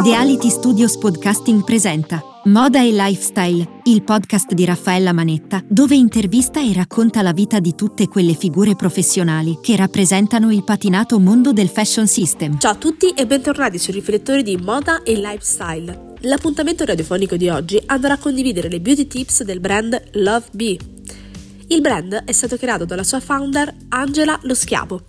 Ideality Studios Podcasting presenta Moda e Lifestyle, il podcast di Raffaella Manetta, dove intervista e racconta la vita di tutte quelle figure professionali che rappresentano il patinato mondo del fashion system. Ciao a tutti e bentornati sui riflettori di Moda e Lifestyle. L'appuntamento radiofonico di oggi andrà a condividere le beauty tips del brand Love Bee. Il brand è stato creato dalla sua founder Angela Lo Schiavo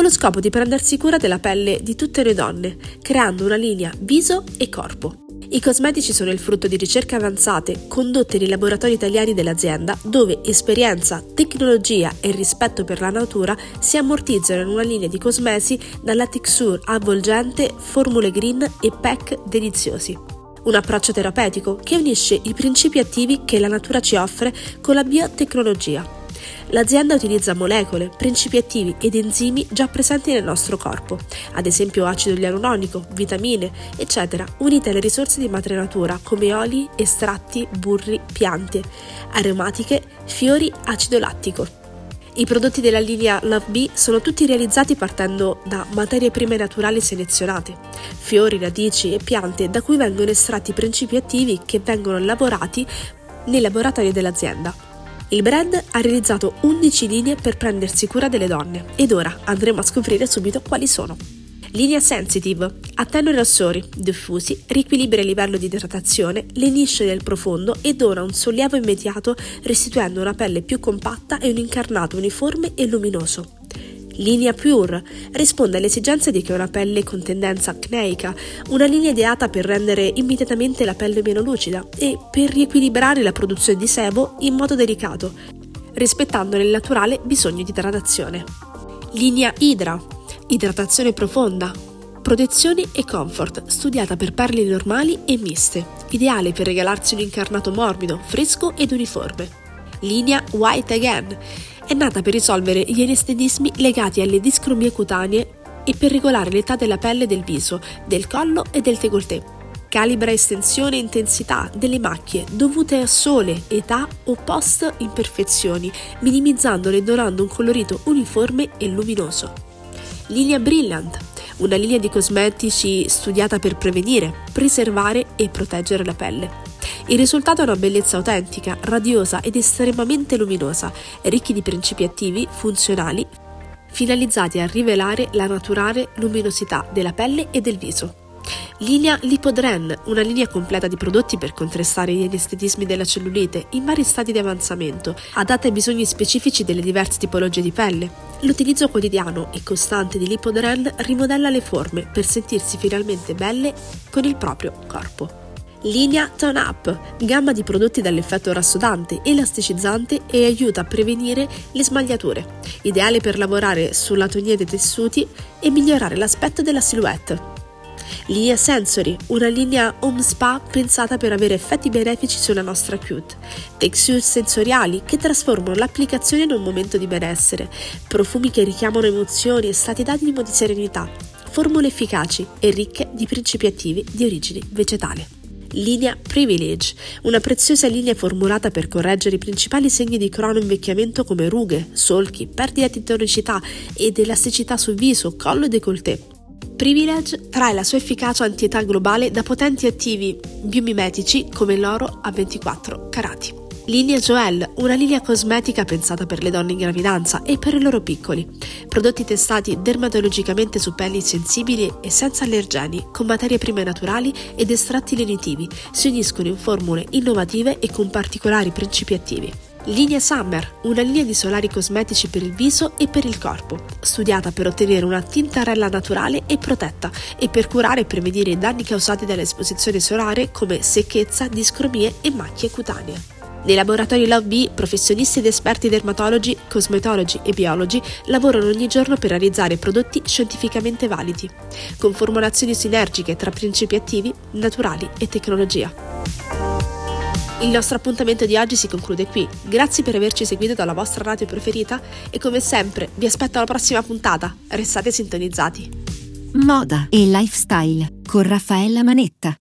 con lo scopo di prendersi cura della pelle di tutte le donne, creando una linea viso e corpo. I cosmetici sono il frutto di ricerche avanzate condotte nei laboratori italiani dell'azienda, dove esperienza, tecnologia e rispetto per la natura si ammortizzano in una linea di cosmesi dalla texture avvolgente, formule green e pack deliziosi. Un approccio terapeutico che unisce i principi attivi che la natura ci offre con la biotecnologia. L'azienda utilizza molecole, principi attivi ed enzimi già presenti nel nostro corpo, ad esempio acido ialuronico, vitamine, eccetera, unite alle risorse di madre natura come oli, estratti, burri, piante, aromatiche, fiori, acido lattico. I prodotti della linea Love Bee sono tutti realizzati partendo da materie prime naturali selezionate, fiori, radici e piante da cui vengono estratti principi attivi che vengono lavorati nei laboratori dell'azienda. Il brand ha realizzato 11 linee per prendersi cura delle donne ed ora andremo a scoprire subito quali sono. Linea Sensitive attenua i rossori diffusi, riequilibra il livello di idratazione, lenisce nel profondo e dona un sollievo immediato restituendo una pelle più compatta e un incarnato uniforme e luminoso. Linea Pure risponde alle esigenze di chi ha una pelle con tendenza acneica, una linea ideata per rendere immediatamente la pelle meno lucida e per riequilibrare la produzione di sebo in modo delicato, rispettando nel naturale bisogno di idratazione. Linea Hydra, idratazione profonda, protezioni e comfort, studiata per perle normali e miste, ideale per regalarsi un incarnato morbido, fresco ed uniforme. Linea White Again, è nata per risolvere gli anestetismi legati alle discromie cutanee e per regolare l'età della pelle del viso, del collo e del décolleté. Calibra estensione e intensità delle macchie dovute a sole, età o post imperfezioni, minimizzandole e donando un colorito uniforme e luminoso. Linea Brilliant, una linea di cosmetici studiata per prevenire, preservare e proteggere la pelle. Il risultato è una bellezza autentica, radiosa ed estremamente luminosa, ricchi di principi attivi, funzionali, finalizzati a rivelare la naturale luminosità della pelle e del viso. Linea Lipodren, una linea completa di prodotti per contrastare gli anestetismi della cellulite in vari stati di avanzamento, adatta ai bisogni specifici delle diverse tipologie di pelle. L'utilizzo quotidiano e costante di Lipodren rimodella le forme per sentirsi finalmente belle con il proprio corpo. Linea Tone Up, gamma di prodotti dall'effetto rassodante, elasticizzante e aiuta a prevenire le smagliature, ideale per lavorare sulla tonia dei tessuti e migliorare l'aspetto della silhouette. Linea Sensory, una linea home spa pensata per avere effetti benefici sulla nostra cute. Texture sensoriali che trasformano l'applicazione in un momento di benessere. Profumi che richiamano emozioni e stati d'animo di serenità. Formule efficaci e ricche di principi attivi di origine vegetale linea Privilege, una preziosa linea formulata per correggere i principali segni di crono invecchiamento come rughe, solchi, perdita di tonicità ed elasticità sul viso, collo e décolleté. Privilege trae la sua efficacia antietà globale da potenti attivi biomimetici come l'oro a 24 carati. Linea Joel, una linea cosmetica pensata per le donne in gravidanza e per i loro piccoli. Prodotti testati dermatologicamente su pelli sensibili e senza allergeni, con materie prime naturali ed estratti lenitivi, si uniscono in formule innovative e con particolari principi attivi. Linea Summer, una linea di solari cosmetici per il viso e per il corpo, studiata per ottenere una tintarella naturale e protetta e per curare e prevenire i danni causati dall'esposizione solare come secchezza, discromie e macchie cutanee. Nei laboratori Love Bee, professionisti ed esperti dermatologi, cosmetologi e biologi lavorano ogni giorno per realizzare prodotti scientificamente validi, con formulazioni sinergiche tra principi attivi, naturali e tecnologia. Il nostro appuntamento di oggi si conclude qui. Grazie per averci seguito dalla vostra radio preferita e come sempre vi aspetto alla prossima puntata. Restate sintonizzati. Moda e lifestyle con Raffaella Manetta.